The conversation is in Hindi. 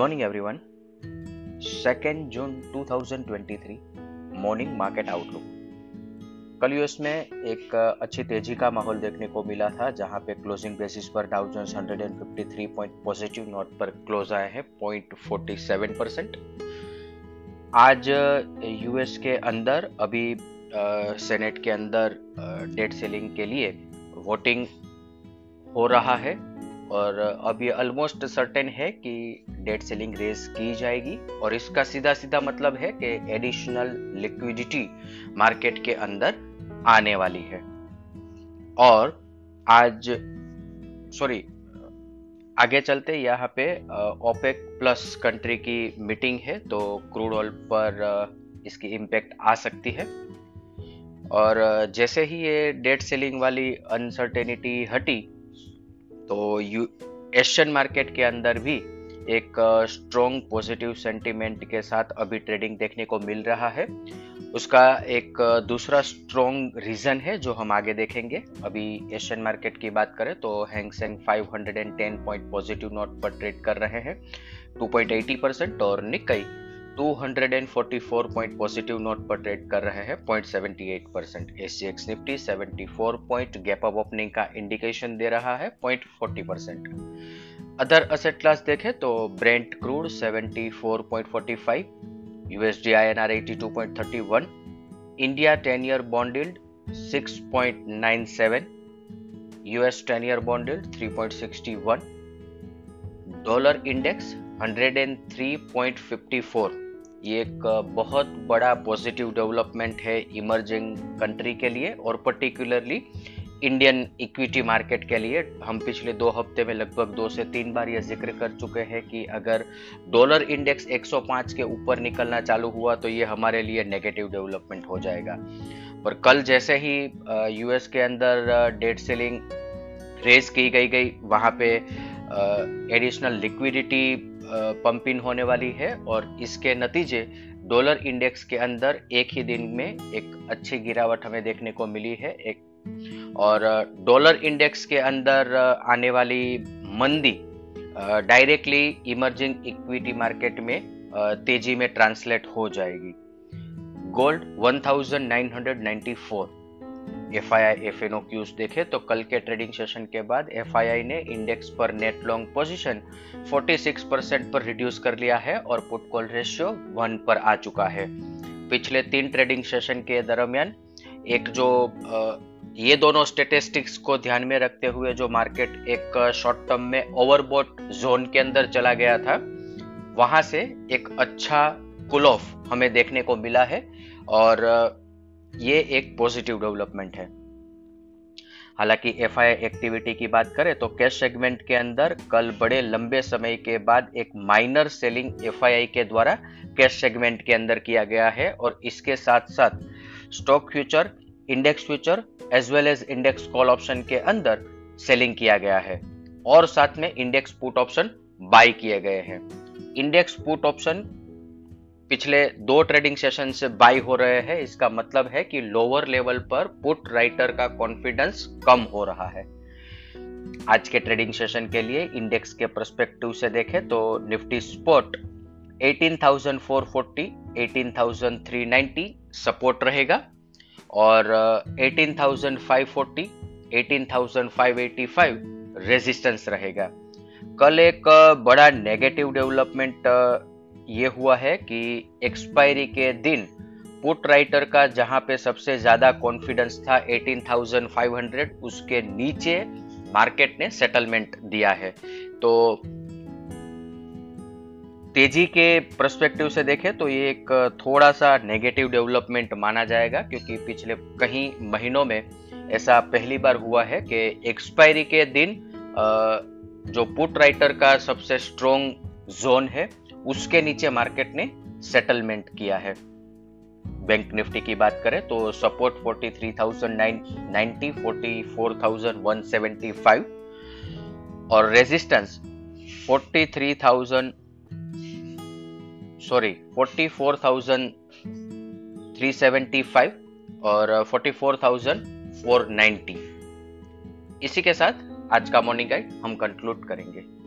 morning, everyone. 2nd June 2023 morning market outlook कल यूएस में एक अच्छी तेज़ी का माहौल देखने को मिला था, जहाँ पे क्लोजिंग बेसिस पर Dow Jones 153 point positive note पर क्लोज आए हैं 0.47 परसेंट आज यूएस के अंदर, अभी सेनेट के अंदर डेट सेलिंग के लिए वोटिंग हो रहा है। और अब ये ऑलमोस्ट सर्टेन है कि डेट सेलिंग रेस की जाएगी और इसका सीधा सीधा मतलब है कि एडिशनल लिक्विडिटी मार्केट के अंदर आने वाली है। और आज सॉरी आगे चलते यहाँ पे ओपेक प्लस कंट्री की मीटिंग है तो क्रूड ऑयल पर इसकी इम्पेक्ट आ सकती है। और जैसे ही ये डेट सेलिंग वाली अनसर्टेनिटी हटी तो यू एशियन मार्केट के अंदर भी एक स्ट्रॉन्ग पॉजिटिव सेंटीमेंट के साथ अभी ट्रेडिंग देखने को मिल रहा है। उसका एक दूसरा स्ट्रॉन्ग रीजन है जो हम आगे देखेंगे। अभी एशियन मार्केट की बात करें तो Hang Seng 510 point positive note पर ट्रेड कर रहे हैं। 2.80 परसेंट और निकई 244 पॉइंट पॉजिटिव नोट पर ट्रेड कर रहे हैं 0.78 percent S Nifty 74 point gap up opening का इंडिकेशन दे रहा है 0.40 परसेंट। अदर असेट क्लास देखें तो Brent crude 74.45 USD INR 82.31 India 10 year bond yield 6.97 US 10 year bond yield 3.61 dollar index 103.54 ये एक बहुत बड़ा पॉजिटिव डेवलपमेंट है इमर्जिंग कंट्री के लिए और पर्टिकुलरली इंडियन इक्विटी मार्केट के लिए। हम पिछले दो हफ़्ते में लगभग दो से तीन बार यह ज़िक्र कर चुके हैं कि अगर डॉलर इंडेक्स 105 के ऊपर निकलना चालू हुआ तो ये हमारे लिए नेगेटिव डेवलपमेंट हो जाएगा। पर कल जैसे ही यूएस के अंदर डेट सेलिंग रेज की गई गई, वहाँ पे एडिशनल लिक्विडिटी पंप इन होने वाली है और इसके नतीजे डॉलर इंडेक्स के अंदर एक ही दिन में एक अच्छी गिरावट हमें देखने को मिली है, एक और डॉलर इंडेक्स के अंदर आने वाली मंदी डायरेक्टली इमर्जिंग इक्विटी मार्केट में तेज़ी में ट्रांसलेट हो जाएगी। Gold 1994 F I I F N O cues देखे तो कल के ट्रेडिंग सेशन के बाद एफ़ आई आई ने इंडेक्स पर नेट लॉन्ग पोजीशन 46 परसेंट पर रिड्यूस कर लिया है और पुट कॉल रेशियो वन पर आ चुका है। पिछले तीन ट्रेडिंग सेशन के दरमियान, एक जो ये दोनों स्टेटिस्टिक्स को ध्यान में रखते हुए जो मार्केट एक शॉर्ट टर्म में ओवरबोट जोन के अंदर चला गया था, वहाँ से एक अच्छा कुल ऑफ़ हमें देखने को मिला है और ये एक पॉजिटिव डेवलपमेंट है। हालाँकि एफआई एक्टिविटी की बात करें तो कैश सेगमेंट के अंदर कल बड़े लंबे समय के बाद एक माइनर सेलिंग एफ़ के द्वारा कैश सेगमेंट के अंदर किया गया है और इसके साथ साथ stock future index future as well as index call option के अंदर सेलिंग किया गया है और साथ में इंडेक्स पुट ऑप्शन बाई किए गए हैं। इंडेक्स पुट ऑप्शन पिछले दो ट्रेडिंग सेशन से बाई हो रहे हैं। इसका मतलब है कि लोअर लेवल पर पुट राइटर का कॉन्फिडेंस कम हो रहा है। आज के ट्रेडिंग सेशन के लिए इंडेक्स के परस्पेक्टिव से देखें तो निफ्टी स्पॉट 18,440, 18,390 सपोर्ट रहेगा और 18,540, 18,585 रेजिस्टेंस रहेगा। कल एक बड़ा नेगेटिव डेवलपमेंट ये हुआ है कि एक्सपायरी के दिन पुट राइटर का जहाँ पे सबसे ज़्यादा कॉन्फिडेंस था 18,500 उसके नीचे मार्केट ने सेटलमेंट दिया है। तो तेज़ी के परस्पेक्टिव से देखें तो ये एक थोड़ा सा नेगेटिव डेवलपमेंट माना जाएगा क्योंकि पिछले कई महीनों में ऐसा पहली बार हुआ है कि एक्सपायरी के दिन जो पुट राइटर का सबसे स्ट्रोंग जोन है उसके नीचे मार्केट ने सेटलमेंट किया है। बैंक निफ्टी की बात करें तो सपोर्ट 43,990 44,175 और रेजिस्टेंस 43,000 सॉरी 44,375 और 44,490 इसी के साथ आज का मॉर्निंग गाइड हम कंक्लूड करेंगे।